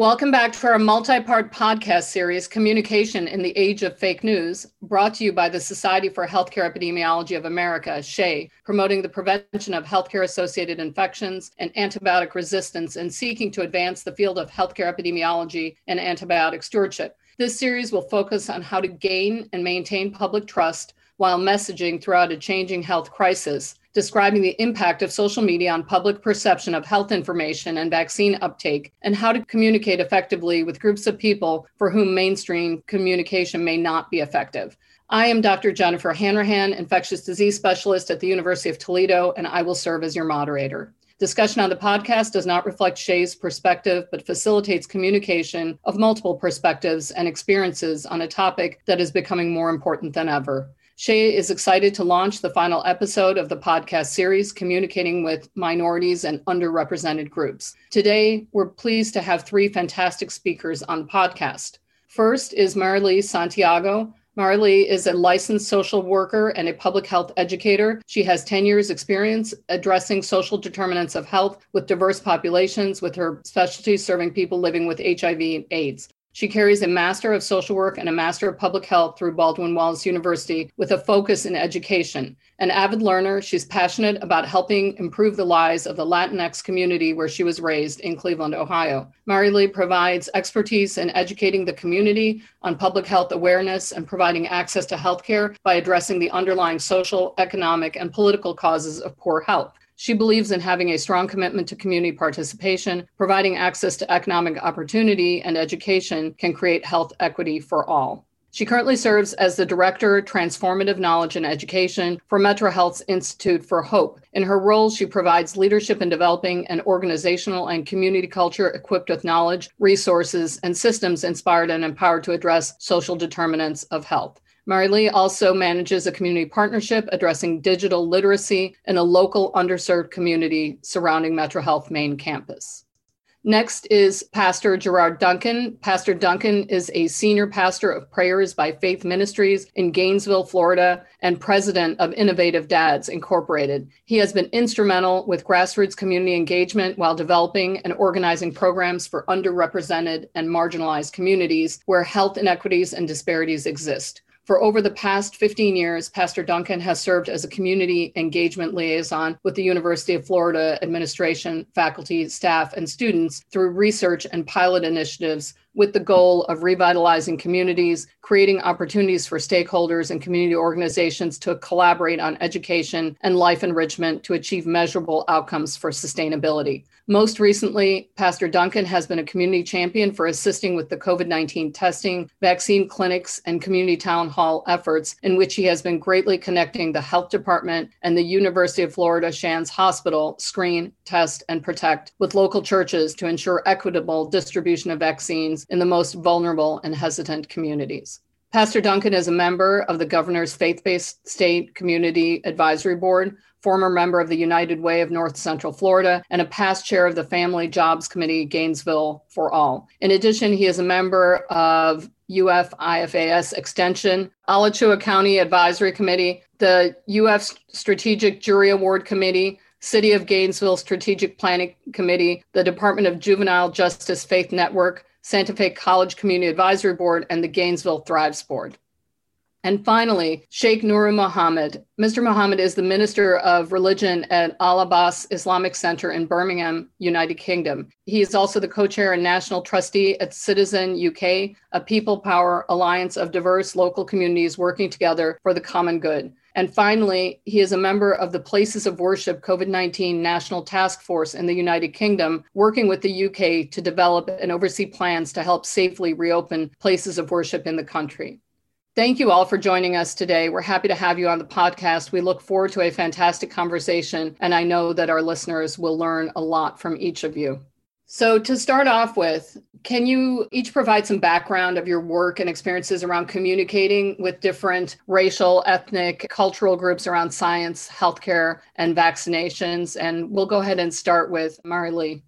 Welcome back to our multi part podcast series, Communication in the Age of Fake News, brought to you by the Society for Healthcare Epidemiology of America, SHEA, promoting the prevention of healthcare associated infections and antibiotic resistance and seeking to advance the field of healthcare epidemiology and antibiotic stewardship. This series will focus on how to gain and maintain public trust while messaging throughout a changing health crisis describing the impact of social media on public perception of health information and vaccine uptake, and how to communicate effectively with groups of people for whom mainstream communication may not be effective. I am Dr. Jennifer Hanrahan, infectious disease specialist at the University of Toledo, and I will serve as your moderator. Discussion on the podcast does not reflect SHEA's perspective, but facilitates communication of multiple perspectives and experiences on a topic that is becoming more important than ever. SHEA is excited to launch the final episode of the podcast series, Communicating with Minorities and Underrepresented Groups. Today, we're pleased to have three fantastic speakers on the podcast. First is Marilee Santiago. Marilee is a licensed social worker and a public health educator. She has 10 years' experience addressing social determinants of health with diverse populations, with her specialty serving people living with HIV and AIDS. She carries a Master of Social Work and a Master of Public Health through Baldwin Wallace University with a focus in education. An avid learner, she's passionate about helping improve the lives of the Latinx community where she was raised in Cleveland, Ohio. Marilee provides expertise in educating the community on public health awareness and providing access to healthcare by addressing the underlying social, economic, and political causes of poor health. She believes in having a strong commitment to community participation, providing access to economic opportunity and education can create health equity for all. She currently serves as the Director, Transformative Knowledge and Education for Metro Health's Institute for Hope. In her role, she provides leadership in developing an organizational and community culture equipped with knowledge, resources, and systems inspired and empowered to address social determinants of health. Marilee also manages a community partnership addressing digital literacy in a local underserved community surrounding Metro Health main campus. Next is Pastor Gerard Duncan. Pastor Duncan is a senior pastor of Prayers by Faith Ministries in Gainesville, Florida, and president of Innovative Dads Incorporated. He has been instrumental with grassroots community engagement while developing and organizing programs for underrepresented and marginalized communities where health inequities and disparities exist. For over the past 15 years, Pastor Duncan has served as a community engagement liaison with the University of Florida administration, faculty, staff, and students through research and pilot initiatives with the goal of revitalizing communities, creating opportunities for stakeholders and community organizations to collaborate on education and life enrichment to achieve measurable outcomes for sustainability. Most recently, Pastor Duncan has been a community champion for assisting with the COVID 19 testing, vaccine clinics, and community town hall efforts, in which he has been greatly connecting the health department and the University of Florida Shands Hospital screen, test, and protect with local churches to ensure equitable distribution of vaccines in the most vulnerable and hesitant communities. Pastor Duncan is a member of the governor's faith based state community advisory board, former member of the United Way of North Central Florida, and a past chair of the Family Jobs Committee, Gainesville for All. In addition, he is a member of UF IFAS Extension, Alachua County Advisory Committee, the UF Strategic Jury Award Committee, City of Gainesville Strategic Planning Committee, the Department of Juvenile Justice Faith Network, Santa Fe College Community Advisory Board, and the Gainesville Thrives Board. And finally, Sheikh Nuru Muhammad. Mr. Muhammad is the Minister of Religion at Al Abbas Islamic Center in Birmingham, United Kingdom. He is also the co chair and national trustee at Citizen UK, a people power alliance of diverse local communities working together for the common good. And finally, he is a member of the Places of Worship COVID 19 National Task Force in the United Kingdom, working with the UK to develop and oversee plans to help safely reopen places of worship in the country. Thank you all for joining us today. We're happy to have you on the podcast. We look forward to a fantastic conversation, and I know that our listeners will learn a lot from each of you. So, to start off with, can you each provide some background of your work and experiences around communicating with different racial, ethnic, cultural groups around science, healthcare, and vaccinations? And we'll go ahead and start with Marilee.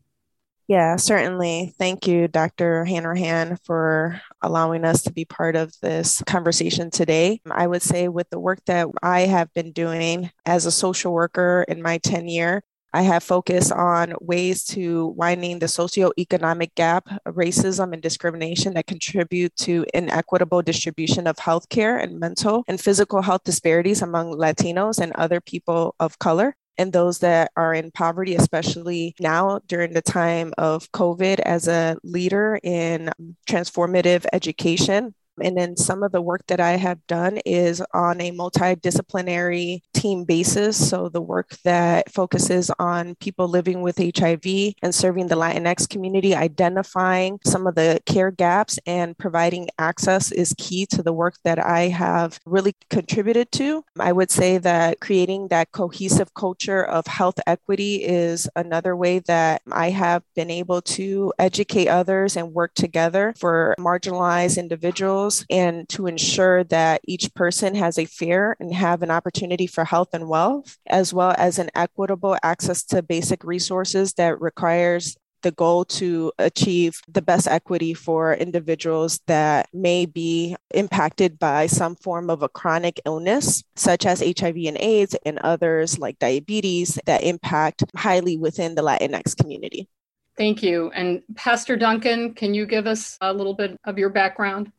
Yeah, certainly. Thank you, Dr. Hanrahan, for allowing us to be part of this conversation today. I would say, with the work that I have been doing as a social worker in my tenure, I have focused on ways to widening the socioeconomic gap, racism, and discrimination that contribute to inequitable distribution of healthcare and mental and physical health disparities among Latinos and other people of color and those that are in poverty, especially now during the time of COVID, as a leader in transformative education and then some of the work that I have done is on a multidisciplinary team basis. So the work that focuses on people living with HIV and serving the Latinx community, identifying some of the care gaps and providing access is key to the work that I have really contributed to. I would say that creating that cohesive culture of health equity is another way that I have been able to educate others and work together for marginalized individuals and to ensure that each person has a fair and have an opportunity for health and wealth, as well as an equitable access to basic resources that requires the goal to achieve the best equity for individuals that may be impacted by some form of a chronic illness, such as HIV and AIDS, and others like diabetes that impact highly within the Latinx community. Thank you. And Pastor Duncan, can you give us a little bit of your background?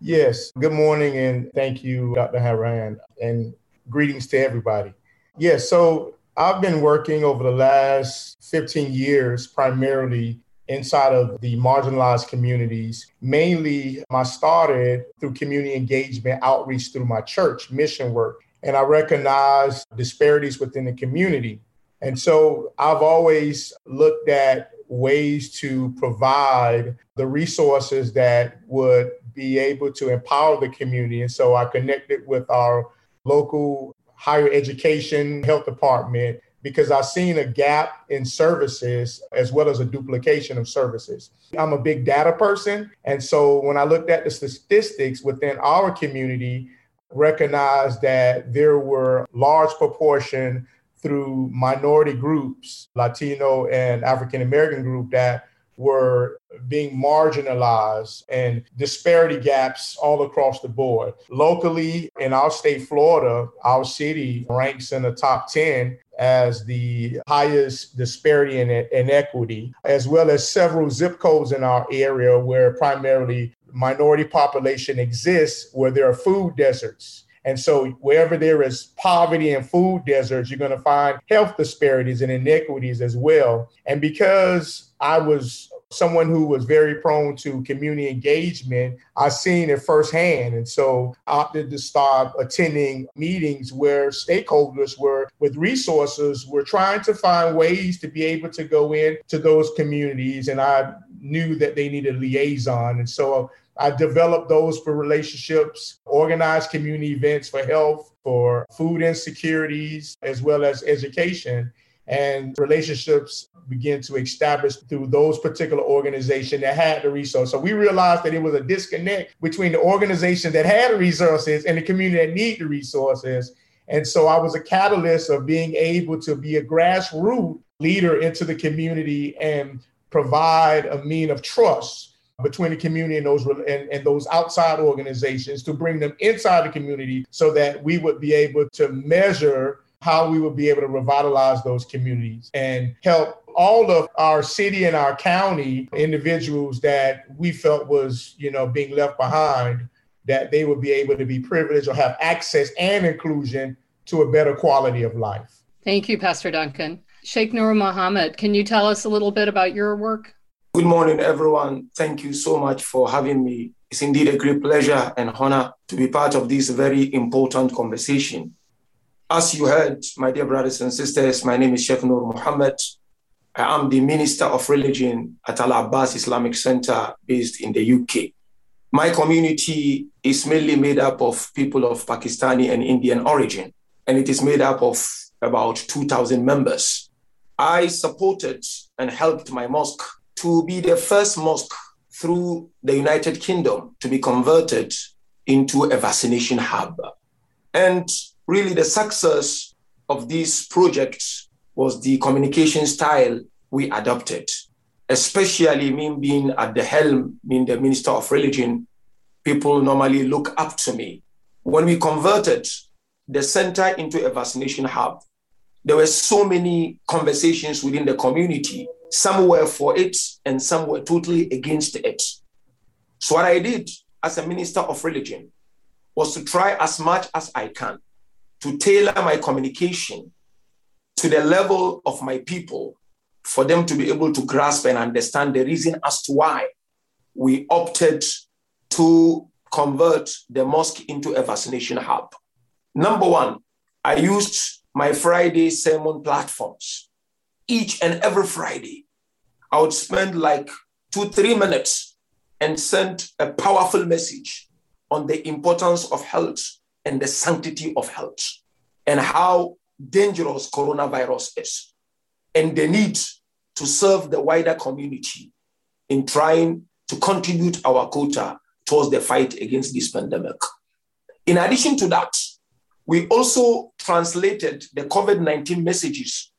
Yes. Good morning and thank you, Dr. Hanrahan, and greetings to everybody. Yes. So I've been working over the last 15 years primarily inside of the marginalized communities. Mainly, I started through community engagement outreach through my church mission work. And I recognize disparities within the community. And so I've always looked at ways to provide the resources that would be able to empower the community. And so I connected with our local higher education health department because I've seen a gap in services as well as a duplication of services. I'm a big data person. And so when I looked at the statistics within our community, recognized that there were large proportion through minority groups, Latino and African American group that were being marginalized and disparity gaps all across the board. Locally, in our state, Florida, our city ranks in the top 10 as the highest disparity and inequity, as well as several zip codes in our area where primarily minority population exists, where there are food deserts. And so, wherever there is poverty and food deserts, you're going to find health disparities and inequities as well. And because I was someone who was very prone to community engagement, I've seen it firsthand. And so I opted to start attending meetings where stakeholders were with resources were trying to find ways to be able to go in to those communities. And I knew that they needed liaison. And so I developed those for relationships, organized community events for health, for food insecurities, as well as education and relationships begin to establish through those particular organizations that had the resources. So we realized that it was a disconnect between the organization that had the resources and the community that need the resources. And so I was a catalyst of being able to be a grassroots leader into the community and provide a mean of trust between the community and those and, and those outside organizations to bring them inside the community so that we would be able to measure how we would be able to revitalize those communities and help all of our city and our county individuals that we felt was, you know, being left behind, that they would be able to be privileged or have access and inclusion to a better quality of life. Thank you, Pastor Duncan. Sheikh Nur Muhammad, can you tell us a little bit about your work? Good morning, everyone. Thank you so much for having me. It's indeed a great pleasure and honor to be part of this very important conversation. As you heard, my dear brothers and sisters, my name is Sheikh Nur Muhammad. I am the Minister of Religion at Al Abbas Islamic Center based in the UK. My community is mainly made up of people of Pakistani and Indian origin, and it is made up of about 2,000 members. I supported and helped my mosque to be the first mosque through the United Kingdom to be converted into a vaccination hub. And really the success of this project was the communication style we adopted, especially me being at the helm, being the Minister of Religion, people normally look up to me. When we converted the center into a vaccination hub, there were so many conversations within the community. Some were for it and some were totally against it. So, what I did as a minister of religion was to try as much as I can to tailor my communication to the level of my people for them to be able to grasp and understand the reason as to why we opted to convert the mosque into a vaccination hub. Number one, I used my Friday sermon platforms. Each and every Friday, I would spend like two, three minutes and send a powerful message on the importance of health and the sanctity of health and how dangerous coronavirus is and the need to serve the wider community in trying to contribute our quota towards the fight against this pandemic. In addition to that, we also translated the COVID 19 messages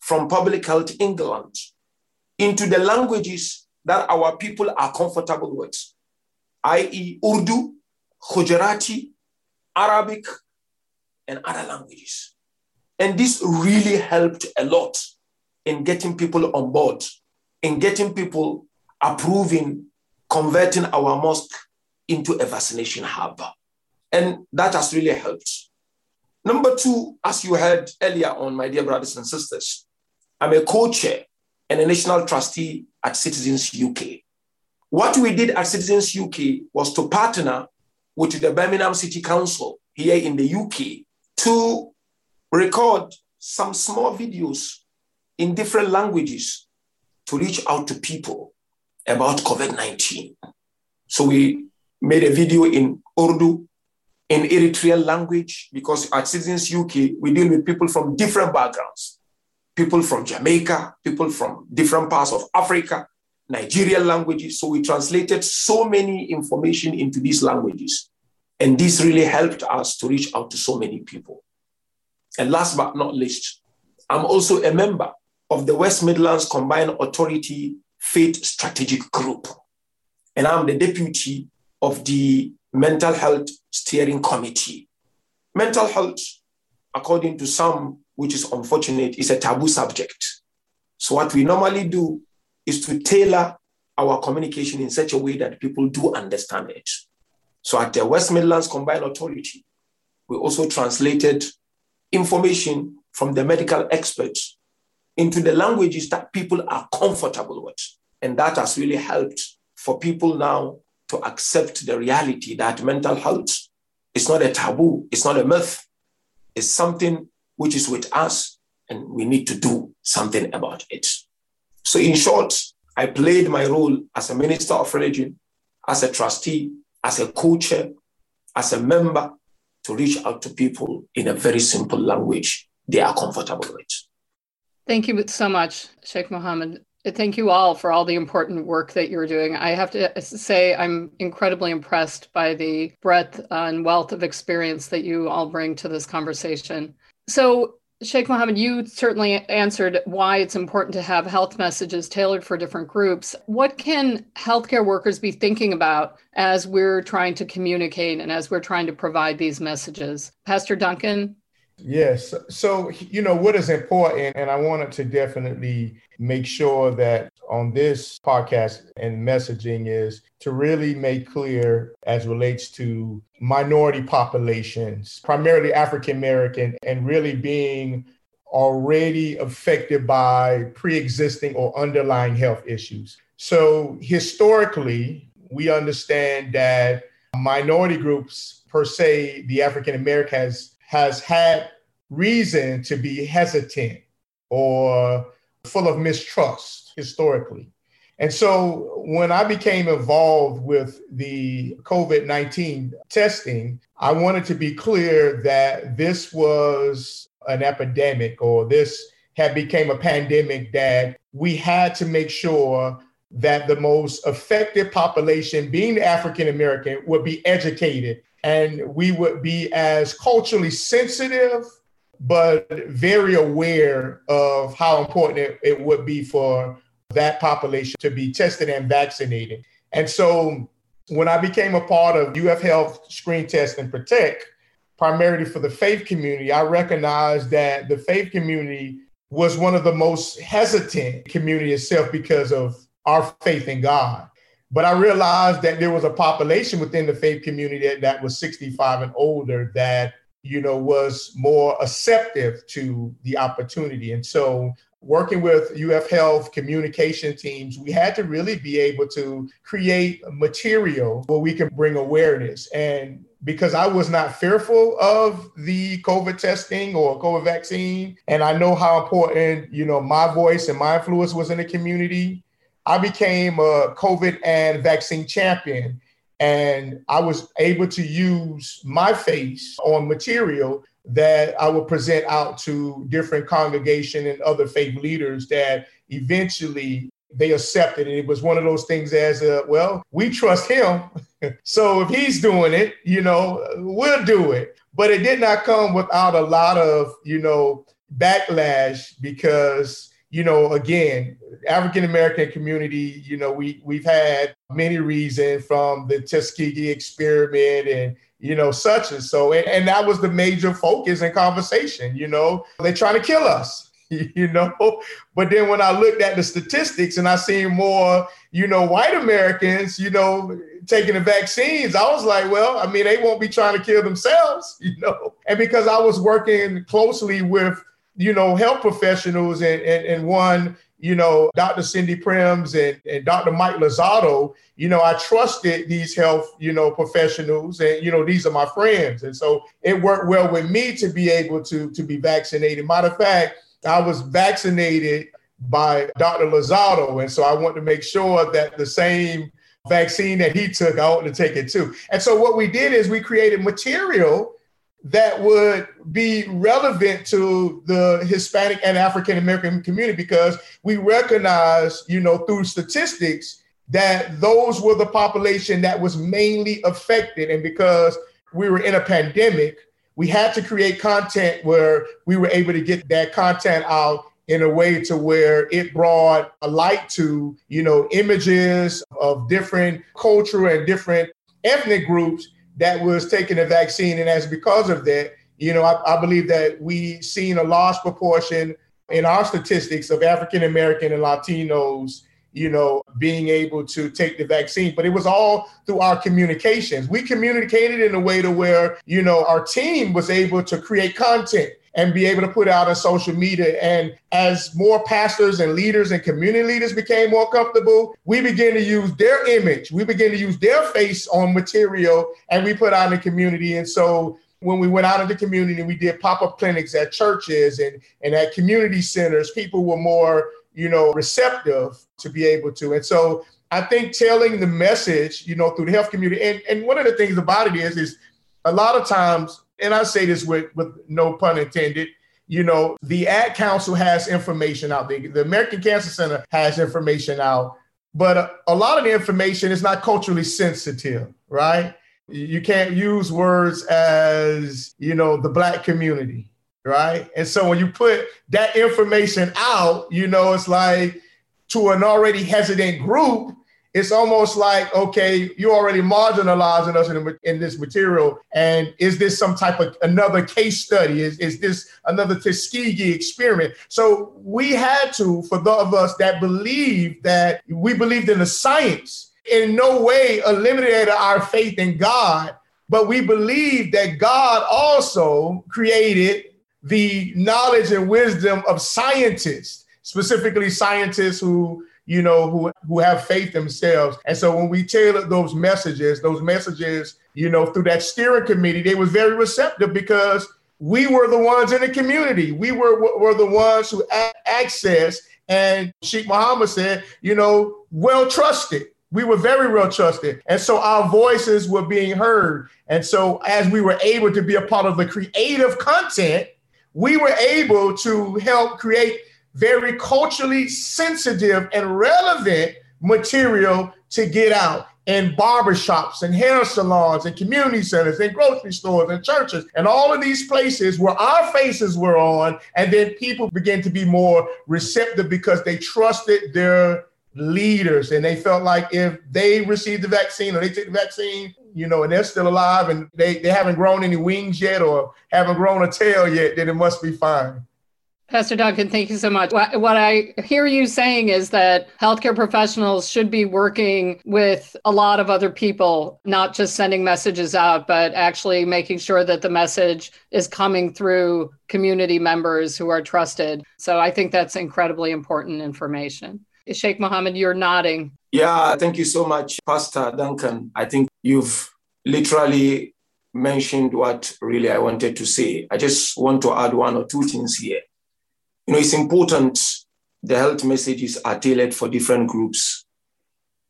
from Public Health England into the languages that our people are comfortable with, i.e., Urdu, Gujarati, Arabic, and other languages. And this really helped a lot in getting people on board, in getting people approving converting our mosque into a vaccination hub. And that has really helped. Number two, as you heard earlier on, my dear brothers and sisters, I'm a co chair and a national trustee at Citizens UK. What we did at Citizens UK was to partner with the Birmingham City Council here in the UK to record some small videos in different languages to reach out to people about COVID 19. So we made a video in Urdu, in Eritrean language, because at Citizens UK, we deal with people from different backgrounds people from Jamaica, people from different parts of Africa, Nigerian languages. So we translated so many information into these languages. And this really helped us to reach out to so many people. And last but not least, I'm also a member of the West Midlands Combined Authority Faith Strategic Group. And I'm the deputy of the Mental Health Steering Committee. Mental health, according to some, which is unfortunate, is a taboo subject. So, what we normally do is to tailor our communication in such a way that people do understand it. So, at the West Midlands Combined Authority, we also translated information from the medical experts into the languages that people are comfortable with. And that has really helped for people now to accept the reality that mental health is not a taboo, it's not a myth, it's something which is with us, and we need to do something about it. So, in short, I played my role as a minister of religion, as a trustee, as a coach, as a member to reach out to people in a very simple language they are comfortable with. Thank you so much, Sheikh Mohammed. Thank you all for all the important work that you're doing. I have to say, I'm incredibly impressed by the breadth and wealth of experience that you all bring to this conversation. So, Sheikh Mohammed, you certainly answered why it's important to have health messages tailored for different groups. What can healthcare workers be thinking about as we're trying to communicate and as we're trying to provide these messages? Pastor Duncan, Yes. So, you know, what is important, and I wanted to definitely make sure that on this podcast and messaging is to really make clear as relates to minority populations, primarily African American, and really being already affected by pre existing or underlying health issues. So, historically, we understand that minority groups, per se, the African American has has had reason to be hesitant or full of mistrust historically. And so when I became involved with the COVID 19 testing, I wanted to be clear that this was an epidemic or this had become a pandemic that we had to make sure that the most affected population, being African American, would be educated and we would be as culturally sensitive, but very aware of how important it, it would be for that population to be tested and vaccinated. And so when I became a part of UF Health Screen Test and Protect, primarily for the faith community, I recognized that the faith community was one of the most hesitant community itself because of our faith in God. But I realized that there was a population within the faith community that, that was 65 and older that, you know, was more receptive to the opportunity. And so working with UF Health communication teams, we had to really be able to create material where we can bring awareness. And because I was not fearful of the COVID testing or COVID vaccine, and I know how important, you know, my voice and my influence was in the community, I became a COVID and vaccine champion. And I was able to use my face on material that I would present out to different congregation and other faith leaders that eventually they accepted And It was one of those things as a, well, we trust him. so if he's doing it, you know, we'll do it. But it did not come without a lot of, you know, backlash because, you know, again, African American community, you know, we we've had many reasons from the Tuskegee experiment and you know, such and so. And, and that was the major focus and conversation, you know, they're trying to kill us, you know. But then when I looked at the statistics and I seen more, you know, white Americans, you know, taking the vaccines, I was like, well, I mean, they won't be trying to kill themselves, you know. And because I was working closely with, you know, health professionals and, and, and one, you know, Dr. Cindy Prins and, and Dr. Mike Lauzardo, you know, I trusted these health, you know, professionals and, you know, these are my friends. And so it worked well with me to be able to, to be vaccinated. Matter of fact, I was vaccinated by Dr. Lauzardo. And so I want to make sure that the same vaccine that he took, I want to take it too. And so what we did is we created material that would be relevant to the Hispanic and African American community because we recognize, you know, through statistics that those were the population that was mainly affected. And because we were in a pandemic, we had to create content where we were able to get that content out in a way to where it brought a light to, you know, images of different culture and different ethnic groups that was taking the vaccine. And as because of that, you know, I, I believe that we seen a large proportion in our statistics of African American and Latinos, you know, being able to take the vaccine. But it was all through our communications. We communicated in a way to where, you know, our team was able to create content and be able to put out on social media. And as more pastors and leaders and community leaders became more comfortable, we began to use their image. We began to use their face on material and we put out in the community. And so when we went out in the community we did pop-up clinics at churches and, and at community centers, people were more, you know, receptive to be able to. And so I think telling the message, you know, through the health community, and, and one of the things about it is, is a lot of times and I say this with, with no pun intended, you know, the Ad Council has information out there. The American Cancer Center has information out, but a, a lot of the information is not culturally sensitive, right? You can't use words as, you know, the black community, right? And so when you put that information out, you know, it's like to an already hesitant group, it's almost like, okay, you're already marginalizing us in, in, this material. And is this some type of another case study? Is, is this another Tuskegee experiment? So we had to, for those of us that believe that we believed in the science, in no way eliminated our faith in God, but we believe that God also created the knowledge and wisdom of scientists, specifically scientists who you know, who, who have faith themselves. And so when we tailored those messages, those messages, you know, through that steering committee, they was very receptive because we were the ones in the community. We were, were the ones who access. And Sheikh Muhammad said, you know, well trusted. We were very well trusted. And so our voices were being heard. And so as we were able to be a part of the creative content, we were able to help create very culturally sensitive and relevant material to get out in barbershops and hair salons and community centers and grocery stores and churches and all of these places where our faces were on. And then people began to be more receptive because they trusted their leaders and they felt like if they received the vaccine or they took the vaccine, you know, and they're still alive and they, they haven't grown any wings yet or haven't grown a tail yet, then it must be fine. Pastor Duncan, thank you so much. What, I hear you saying is that healthcare professionals should be working with a lot of other people, not just sending messages out, but actually making sure that the message is coming through community members who are trusted. So I think that's incredibly important information. Sheikh Mohammed, you're nodding. Yeah, thank you so much, Pastor Duncan. I think you've literally mentioned what really I wanted to say. I just want to add one or two things here. You know, it's important the health messages are tailored for different groups.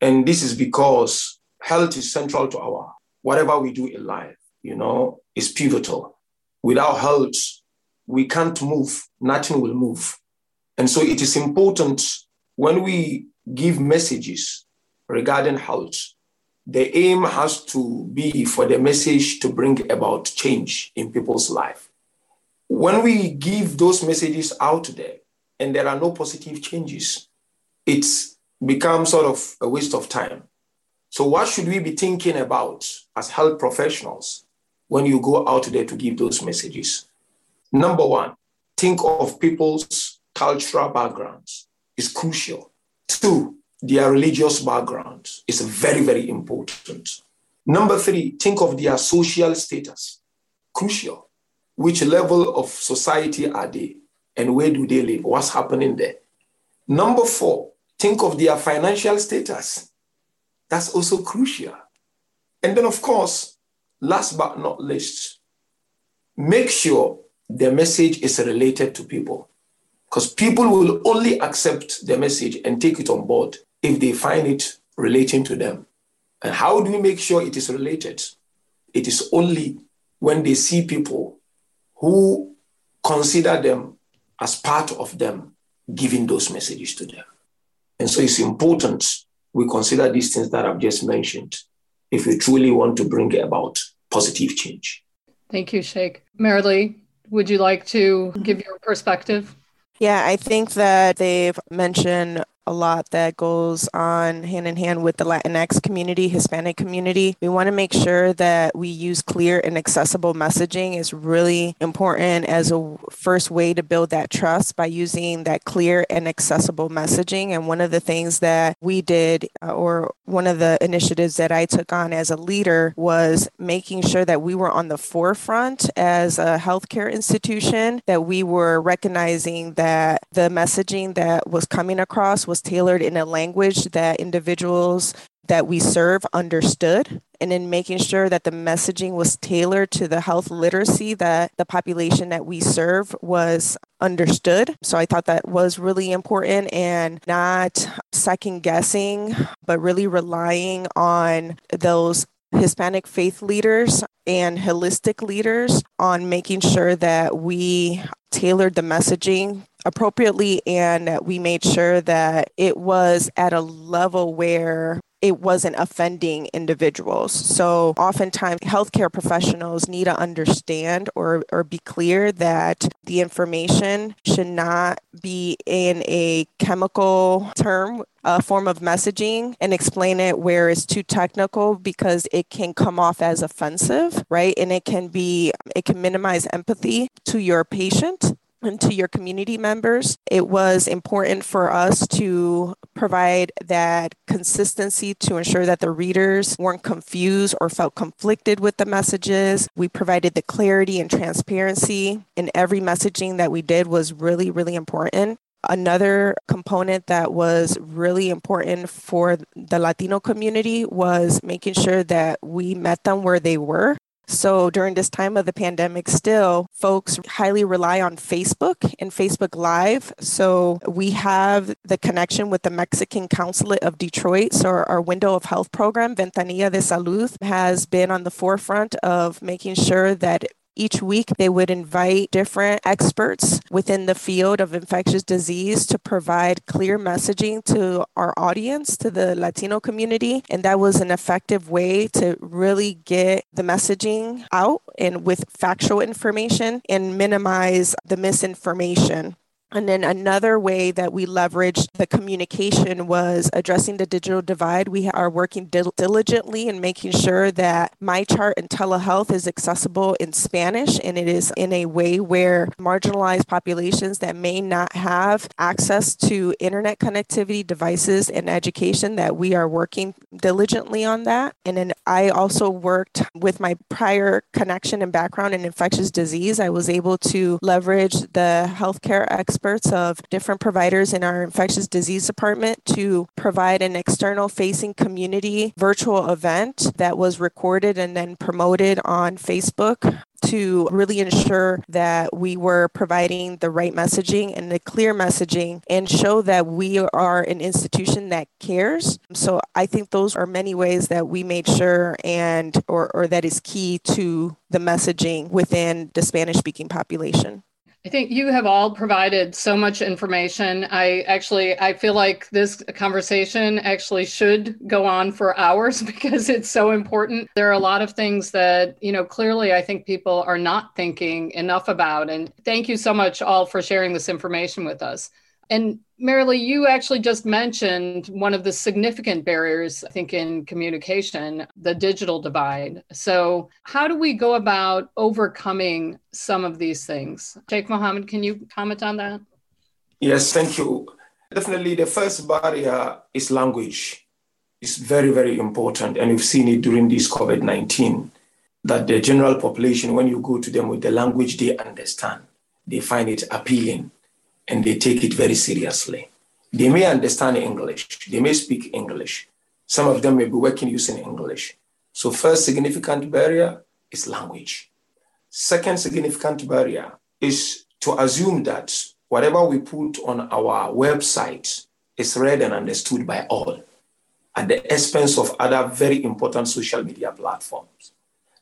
And this is because health is central to our whatever we do in life, you know, is pivotal. Without health, we can't move, nothing will move. And so it is important when we give messages regarding health, the aim has to be for the message to bring about change in people's life when we give those messages out there and there are no positive changes, it becomes sort of a waste of time. So, what should we be thinking about as health professionals when you go out there to give those messages? Number one, think of people's cultural backgrounds. It's crucial. Two, their religious backgrounds is very, very important. Number three, think of their social status. Crucial which level of society are they and where do they live? What's happening there? Number four, think of their financial status. That's also crucial. And then, of course, last but not least, make sure the message is related to people because people will only accept the message and take it on board if they find it relating to them. And how do we make sure it is related? It is only when they see people who consider them as part of them giving those messages to them. And so it's important we consider these things that I've just mentioned if we truly want to bring about positive change. Thank you, Sheikh. Marilee, would you like to give your perspective? Yeah, I think that they've mentioned a lot that goes on hand in hand with the Latinx community, Hispanic community. We want to make sure that we use clear and accessible messaging is really important as a first way to build that trust by using that clear and accessible messaging. And one of the things that we did, uh, or one of the initiatives that I took on as a leader, was making sure that we were on the forefront as a healthcare institution, that we were recognizing that the messaging that was coming across was was tailored in a language that individuals that we serve understood and in making sure that the messaging was tailored to the health literacy that the population that we serve was understood. So I thought that was really important and not second guessing, but really relying on those Hispanic faith leaders and holistic leaders on making sure that we tailored the messaging appropriately and we made sure that it was at a level where it wasn't offending individuals. So oftentimes healthcare professionals need to understand or, or be clear that the information should not be in a chemical term a form of messaging and explain it where it's too technical because it can come off as offensive, right? And it can be, it can minimize empathy to your patient to your community members. It was important for us to provide that consistency to ensure that the readers weren't confused or felt conflicted with the messages. We provided the clarity and transparency in every messaging that we did was really, really important. Another component that was really important for the Latino community was making sure that we met them where they were so during this time of the pandemic, still, folks highly rely on Facebook and Facebook Live. So we have the connection with the Mexican Consulate of Detroit. So our, our window of health program, Ventanilla de Salud, has been on the forefront of making sure that each week, they would invite different experts within the field of infectious disease to provide clear messaging to our audience, to the Latino community. And that was an effective way to really get the messaging out and with factual information and minimize the misinformation And then another way that we leveraged the communication was addressing the digital divide. We are working dil- diligently in making sure that MyChart and telehealth is accessible in Spanish and it is in a way where marginalized populations that may not have access to internet connectivity devices and education that we are working diligently on that. And then I also worked with my prior connection and background in infectious disease. I was able to leverage the healthcare experts experts of different providers in our infectious disease department to provide an external facing community virtual event that was recorded and then promoted on Facebook to really ensure that we were providing the right messaging and the clear messaging and show that we are an institution that cares. So I think those are many ways that we made sure and or, or that is key to the messaging within the Spanish speaking population. I think you have all provided so much information. I actually I feel like this conversation actually should go on for hours because it's so important. There are a lot of things that, you know, clearly I think people are not thinking enough about and thank you so much all for sharing this information with us. And Marilee, you actually just mentioned one of the significant barriers, I think, in communication, the digital divide. So, how do we go about overcoming some of these things? Sheikh Mohammed, can you comment on that? Yes, thank you. Definitely, the first barrier is language. It's very, very important. And we've seen it during this COVID 19 that the general population, when you go to them with the language they understand, they find it appealing and they take it very seriously. They may understand English, they may speak English. Some of them may be working using English. So, first significant barrier is language. Second significant barrier is to assume that whatever we put on our website is read and understood by all at the expense of other very important social media platforms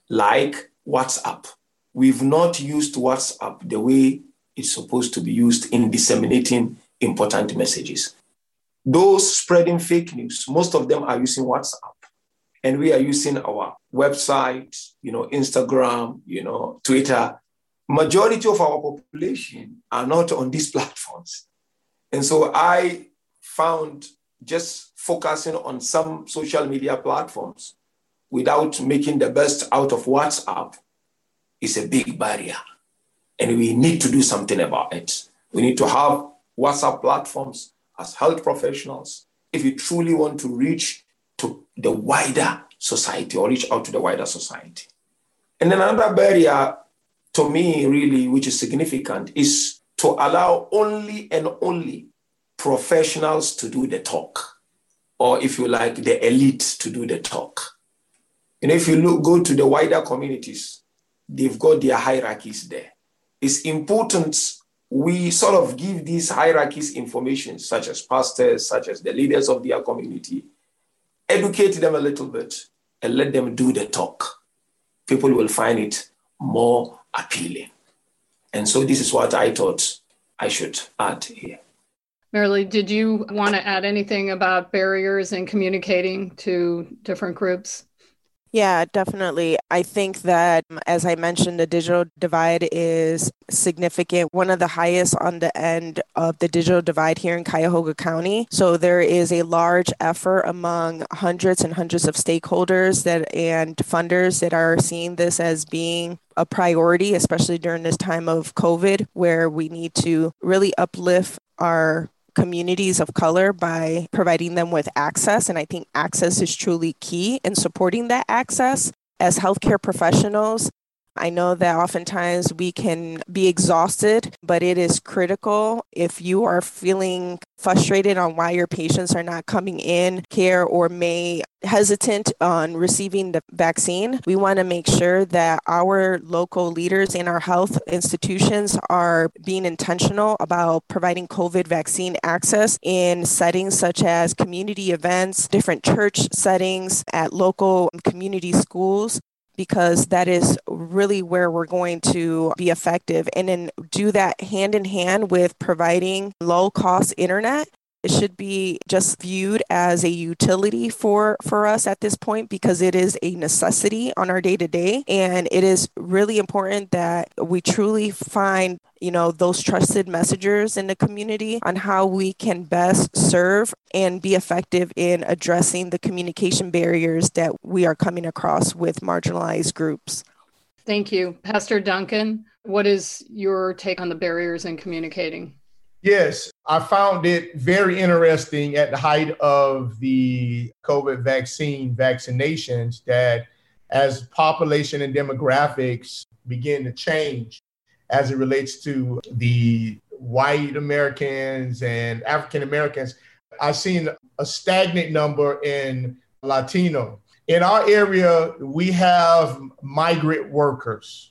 like WhatsApp. We've not used WhatsApp the way is supposed to be used in disseminating important messages. Those spreading fake news, most of them are using WhatsApp. And we are using our website, you know, Instagram, you know, Twitter. Majority of our population are not on these platforms. And so I found just focusing on some social media platforms without making the best out of WhatsApp is a big barrier and we need to do something about it. We need to have WhatsApp platforms as health professionals if you truly want to reach to the wider society or reach out to the wider society. And then another barrier to me, really, which is significant, is to allow only and only professionals to do the talk, or if you like, the elite to do the talk. And if you look, go to the wider communities, they've got their hierarchies there it's important we sort of give these hierarchies information, such as pastors, such as the leaders of their community, educate them a little bit and let them do the talk. People will find it more appealing. And so this is what I thought I should add here. Marilee, did you want to add anything about barriers in communicating to different groups? Yeah, definitely. I think that, um, as I mentioned, the digital divide is significant, one of the highest on the end of the digital divide here in Cuyahoga County. So there is a large effort among hundreds and hundreds of stakeholders that and funders that are seeing this as being a priority, especially during this time of COVID, where we need to really uplift our communities of color by providing them with access. And I think access is truly key in supporting that access. As healthcare professionals, I know that oftentimes we can be exhausted, but it is critical if you are feeling frustrated on why your patients are not coming in care or may hesitant on receiving the vaccine. We want to make sure that our local leaders in our health institutions are being intentional about providing COVID vaccine access in settings such as community events, different church settings, at local community schools because that is really where we're going to be effective. And then do that hand in hand with providing low cost internet it should be just viewed as a utility for for us at this point because it is a necessity on our day to day and it is really important that we truly find you know those trusted messengers in the community on how we can best serve and be effective in addressing the communication barriers that we are coming across with marginalized groups. Thank you. Pastor duncan what is your take on the barriers in communicating? Yes, I found it very interesting at the height of the COVID vaccine vaccinations that as population and demographics begin to change as it relates to the white Americans and African Americans, I've seen a stagnant number in Latino. In our area, we have migrant workers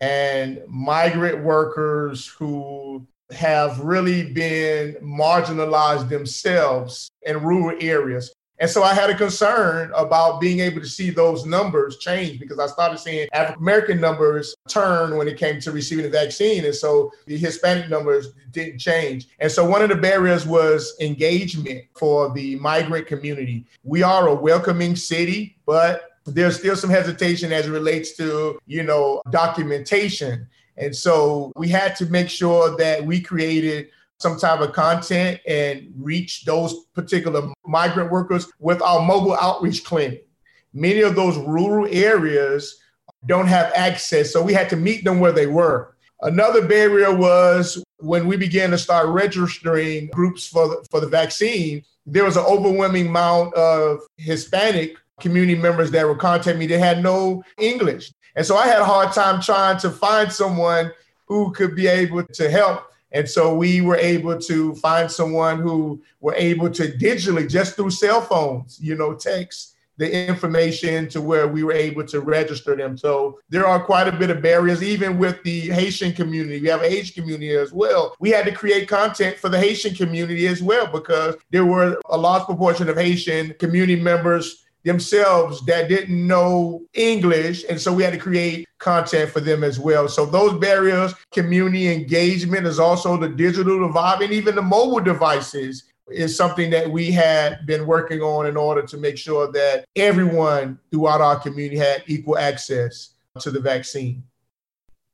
and migrant workers who have really been marginalized themselves in rural areas. And so I had a concern about being able to see those numbers change because I started seeing African American numbers turn when it came to receiving the vaccine. And so the Hispanic numbers didn't change. And so one of the barriers was engagement for the migrant community. We are a welcoming city, but there's still some hesitation as it relates to, you know, documentation. And so we had to make sure that we created some type of content and reach those particular migrant workers with our mobile outreach clinic. Many of those rural areas don't have access, so we had to meet them where they were. Another barrier was when we began to start registering groups for the, for the vaccine, there was an overwhelming amount of Hispanic community members that would contact me They had no English. And so I had a hard time trying to find someone who could be able to help. And so we were able to find someone who were able to digitally, just through cell phones, you know, text the information to where we were able to register them. So there are quite a bit of barriers, even with the Haitian community. We have a Haitian community as well. We had to create content for the Haitian community as well because there were a large proportion of Haitian community members themselves that didn't know English. And so we had to create content for them as well. So those barriers, community engagement is also the digital divide and even the mobile devices is something that we had been working on in order to make sure that everyone throughout our community had equal access to the vaccine.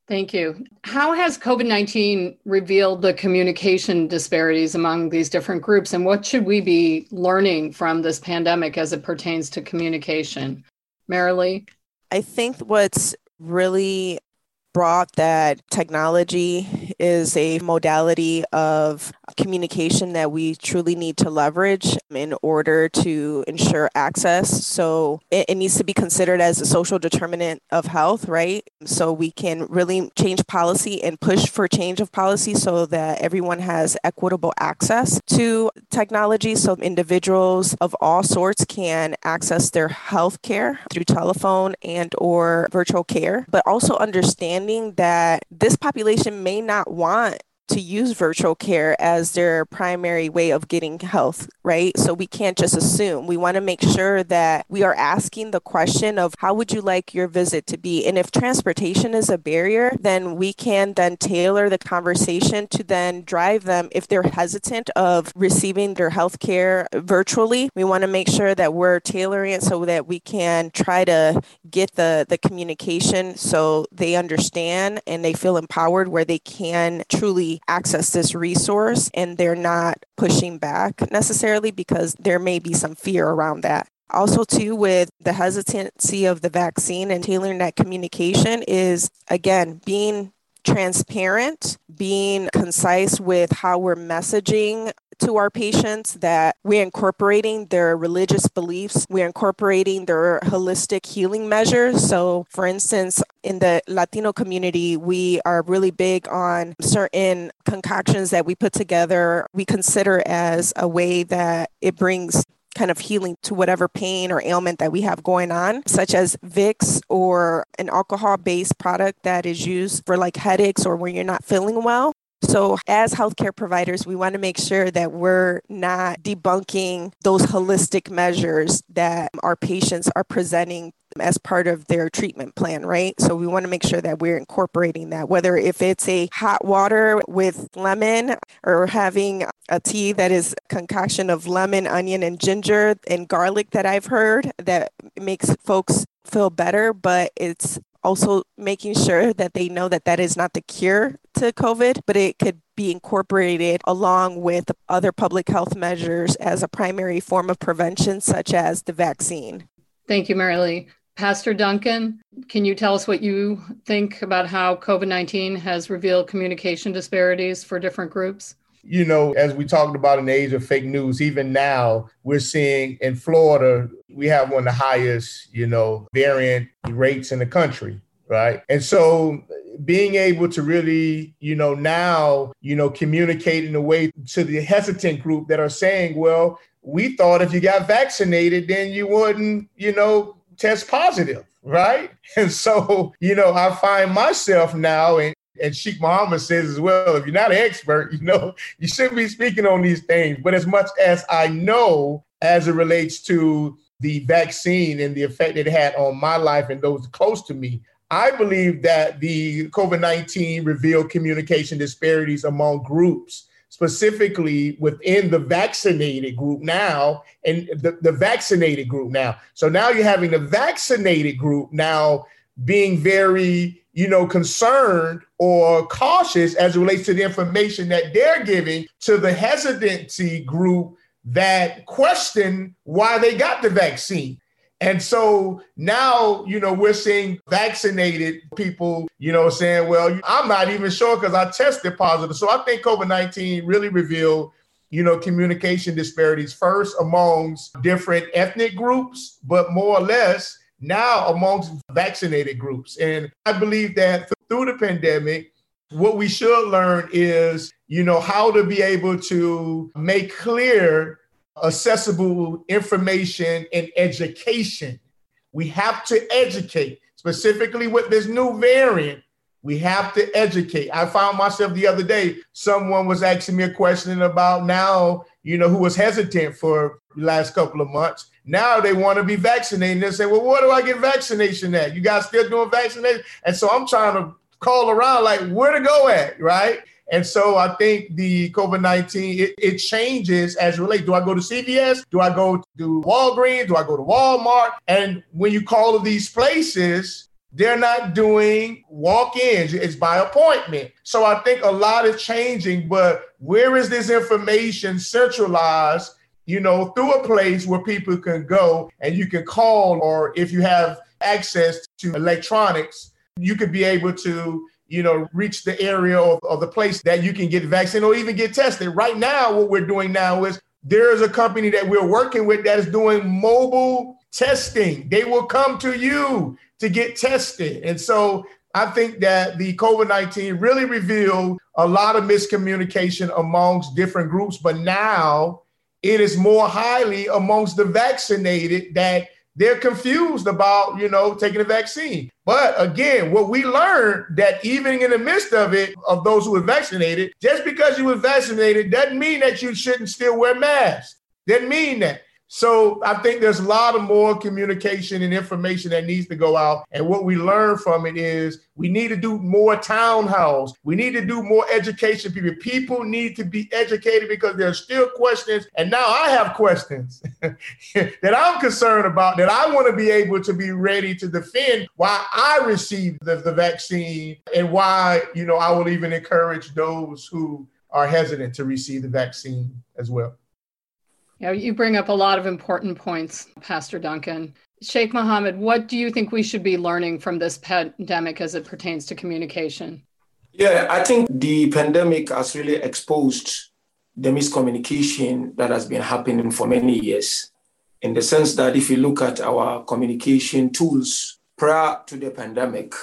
Thank you. How has COVID 19 revealed the communication disparities among these different groups, and what should we be learning from this pandemic as it pertains to communication? Marilee? I think what's really brought that technology is a modality of communication that we truly need to leverage in order to ensure access. So it, it, needs to be considered as a social determinant of health, right? So we can really change policy and push for change of policy so that everyone has equitable access to technology. So individuals of all sorts can access their health care through telephone and or virtual care, but also understanding that this population may not want to use virtual care as their primary way of getting health, right? So we can't just assume. We want to make sure that we are asking the question of how would you like your visit to be? And if transportation is a barrier, then we can then tailor the conversation to then drive them if they're hesitant of receiving their health care virtually. We want to make sure that we're tailoring it so that we can try to get the the communication so they understand and they feel empowered where they can truly access this resource and they're not pushing back necessarily because there may be some fear around that. Also, too, with the hesitancy of the vaccine and tailoring that communication is again being transparent, being concise with how we're messaging to our patients that we're incorporating their religious beliefs, we're incorporating their holistic healing measures. So, for instance, in the Latino community, we are really big on certain concoctions that we put together, we consider as a way that it brings kind of healing to whatever pain or ailment that we have going on, such as Vicks or an alcohol based product that is used for like headaches or when you're not feeling well. So, as healthcare providers, we want to make sure that we're not debunking those holistic measures that our patients are presenting as part of their treatment plan, right? So we want to make sure that we're incorporating that, whether if it's a hot water with lemon or having a tea that is concoction of lemon, onion, and ginger and garlic that I've heard that makes folks feel better, but it's also making sure that they know that that is not the cure to COVID, but it could be incorporated along with other public health measures as a primary form of prevention, such as the vaccine. Thank you, Marilee. Pastor Duncan, can you tell us what you think about how COVID 19 has revealed communication disparities for different groups? You know, as we talked about in the age of fake news, even now we're seeing in Florida, we have one of the highest, you know, variant rates in the country, right? And so being able to really, you know, now, you know, communicate in a way to the hesitant group that are saying, well, we thought if you got vaccinated, then you wouldn't, you know, test positive, right? And so, you know, I find myself now, and, and Sheikh Muhammad says as well, if you're not an expert, you know, you shouldn't be speaking on these things. But as much as I know as it relates to the vaccine and the effect it had on my life and those close to me, I believe that the COVID 19 revealed communication disparities among groups specifically within the vaccinated group now and the, the vaccinated group now. So now you're having the vaccinated group now being very, you know, concerned or cautious as it relates to the information that they're giving to the hesitancy group that question why they got the vaccine. And so now, you know, we're seeing vaccinated people, you know, saying, well, I'm not even sure because I tested positive. So I think COVID 19 really revealed, you know, communication disparities first amongst different ethnic groups, but more or less now amongst vaccinated groups. And I believe that through the pandemic, what we should learn is, you know, how to be able to make clear accessible information and education. We have to educate, specifically with this new variant. We have to educate. I found myself the other day, someone was asking me a question about now, you know, who was hesitant for the last couple of months. Now they want to be vaccinated. They say, well, where do I get vaccination at? You guys still doing vaccination? And so I'm trying to call around like where to go at, right? And so I think the COVID 19, it, it, changes as it relates. Do I go to CVS? Do I go to Walgreens? Do I go to Walmart? And when you call these places, they're not doing walk ins, it's by appointment. So I think a lot is changing, but where is this information centralized? You know, through a place where people can go and you can call, or if you have access to electronics, you could be able to you know, reach the area of, the place that you can get vaccinated or even get tested. Right now, what we're doing now is there is a company that we're working with that is doing mobile testing. They will come to you to get tested. And so I think that the COVID 19 really revealed a lot of miscommunication amongst different groups, but now it is more highly amongst the vaccinated that they're confused about, you know, taking a vaccine. But again, what we learned that even in the midst of it, of those who were vaccinated, just because you were vaccinated doesn't mean that you shouldn't still wear masks. Doesn't mean that. So I think there's a lot of more communication and information that needs to go out. And what we learn from it is we need to do more town halls. We need to do more education. People, people need to be educated because there are still questions. And now I have questions that I'm concerned about that I want to be able to be ready to defend why I received the, the vaccine and why, you know, I will even encourage those who are hesitant to receive the vaccine as well. Yeah, you bring up a lot of important points, Pastor Duncan. Sheikh Mohammed, what do you think we should be learning from this pandemic as it pertains to communication? Yeah, I think the pandemic has really exposed the miscommunication that has been happening for many years. In the sense that if you look at our communication tools prior to the pandemic,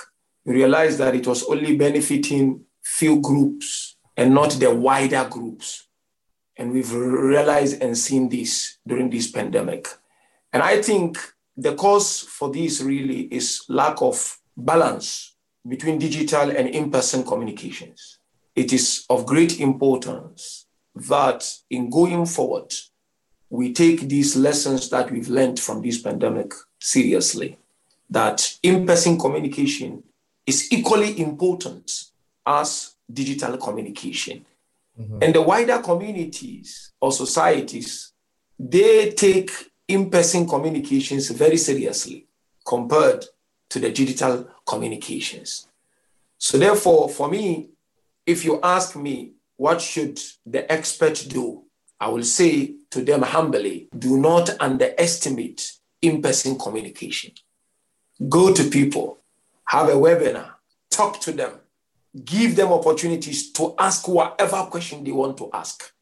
you realize that it was only benefiting few groups and not the wider groups. And we've realized and seen this during this pandemic. And I think the cause for this really is lack of balance between digital and in person communications. it is of great importance that in going forward, we take these lessons that we've learned from this pandemic seriously. That in person communication is equally important as digital communication. Mm-hmm. And the wider communities or societies, they take in person communications very seriously compared to the digital communications. So, therefore, for me, if you ask me, what should the expert do? I will say to them humbly do not underestimate in person communication. Go to people, have a webinar, talk to them, give them opportunities to ask whatever question they want to ask.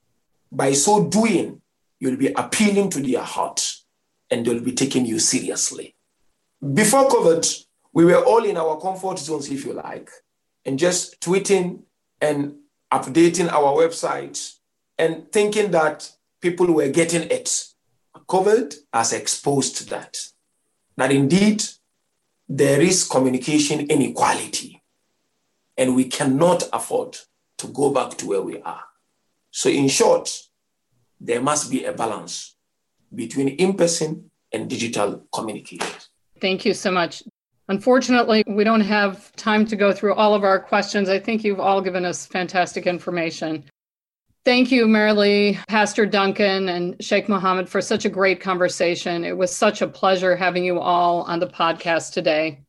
By so doing, you'll be appealing to their heart and they'll be taking you seriously. Before COVID, we were all in our comfort zones, if you like, and just tweeting and updating our website and thinking that people were getting it. COVID has exposed that, that indeed there is communication inequality and we cannot afford to go back to where we are. So, in short, there must be a balance between in person and digital communication. Thank you so much. Unfortunately, we don't have time to go through all of our questions. I think you've all given us fantastic information. Thank you, Marilee, Pastor Duncan, and Sheikh Mohammed for such a great conversation. It was such a pleasure having you all on the podcast today.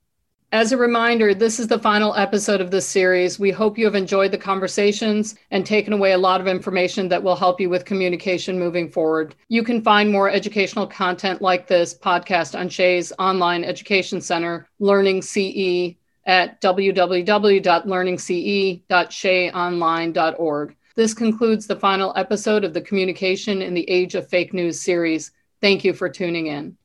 As a reminder, this is the final episode of this series. We hope you have enjoyed the conversations and taken away a lot of information that will help you with communication moving forward. You can find more educational content like this podcast on SHEA's online education center, Learning CE, at www.learningce.sheaonline.org. This concludes the final episode of the Communication in the Age of Fake News series. Thank you for tuning in.